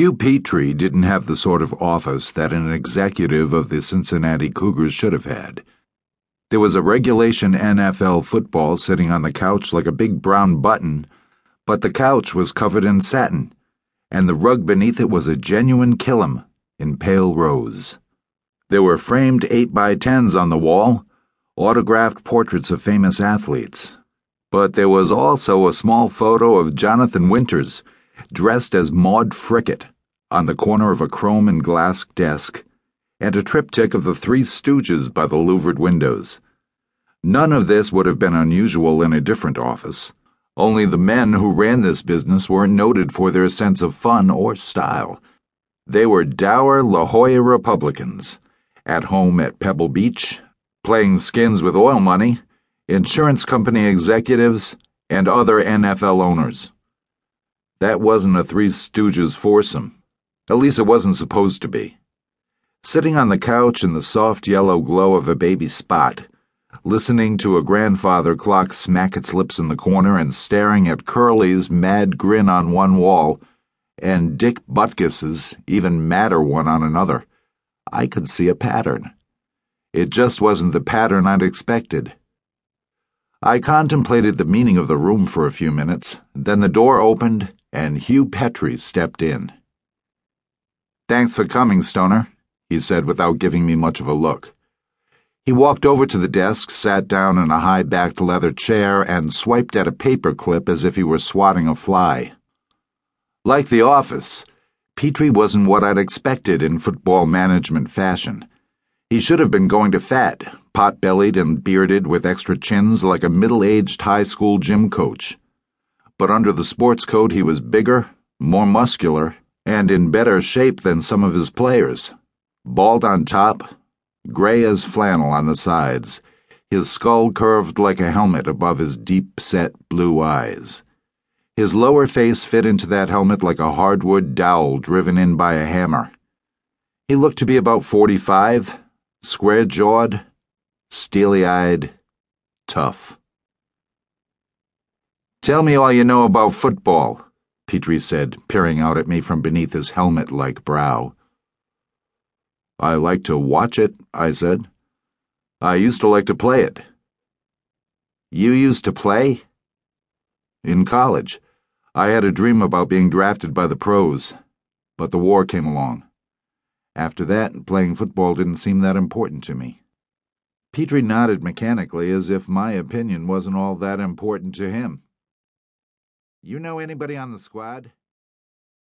Hugh Petrie didn't have the sort of office that an executive of the Cincinnati Cougars should have had. There was a regulation NFL football sitting on the couch like a big brown button, but the couch was covered in satin, and the rug beneath it was a genuine kilim in pale rose. There were framed 8 by 10s on the wall, autographed portraits of famous athletes. But there was also a small photo of Jonathan Winters dressed as Maude Frickert, on the corner of a chrome and glass desk, and a triptych of the Three Stooges by the louvered windows. None of this would have been unusual in a different office. Only the men who ran this business weren't noted for their sense of fun or style. They were dour La Jolla Republicans, at home at Pebble Beach, playing skins with oil money, insurance company executives, and other NFL owners. That wasn't a Three Stooges foursome. At least it wasn't supposed to be. Sitting on the couch in the soft yellow glow of a baby spot, listening to a grandfather clock smack its lips in the corner and staring at Curly's mad grin on one wall and Dick Butkus's even madder one on another, I could see a pattern. It just wasn't the pattern I'd expected. I contemplated the meaning of the room for a few minutes, then the door opened and Hugh Petrie stepped in. Thanks for coming, Stoner, he said without giving me much of a look. He walked over to the desk, sat down in a high backed leather chair, and swiped at a paper clip as if he were swatting a fly. Like the office, Petrie wasn't what I'd expected in football management fashion. He should have been going to fat, pot bellied and bearded with extra chins like a middle aged high school gym coach but under the sports coat he was bigger, more muscular, and in better shape than some of his players. Bald on top, gray as flannel on the sides, his skull curved like a helmet above his deep set blue eyes. His lower face fit into that helmet like a hardwood dowel driven in by a hammer. He looked to be about 45, square jawed, steely eyed, tough. Tell me all you know about football, Petrie said, peering out at me from beneath his helmet like brow. I like to watch it, I said. I used to like to play it. You used to play? In college. I had a dream about being drafted by the pros, but the war came along. After that, playing football didn't seem that important to me. Petrie nodded mechanically as if my opinion wasn't all that important to him. You know anybody on the squad?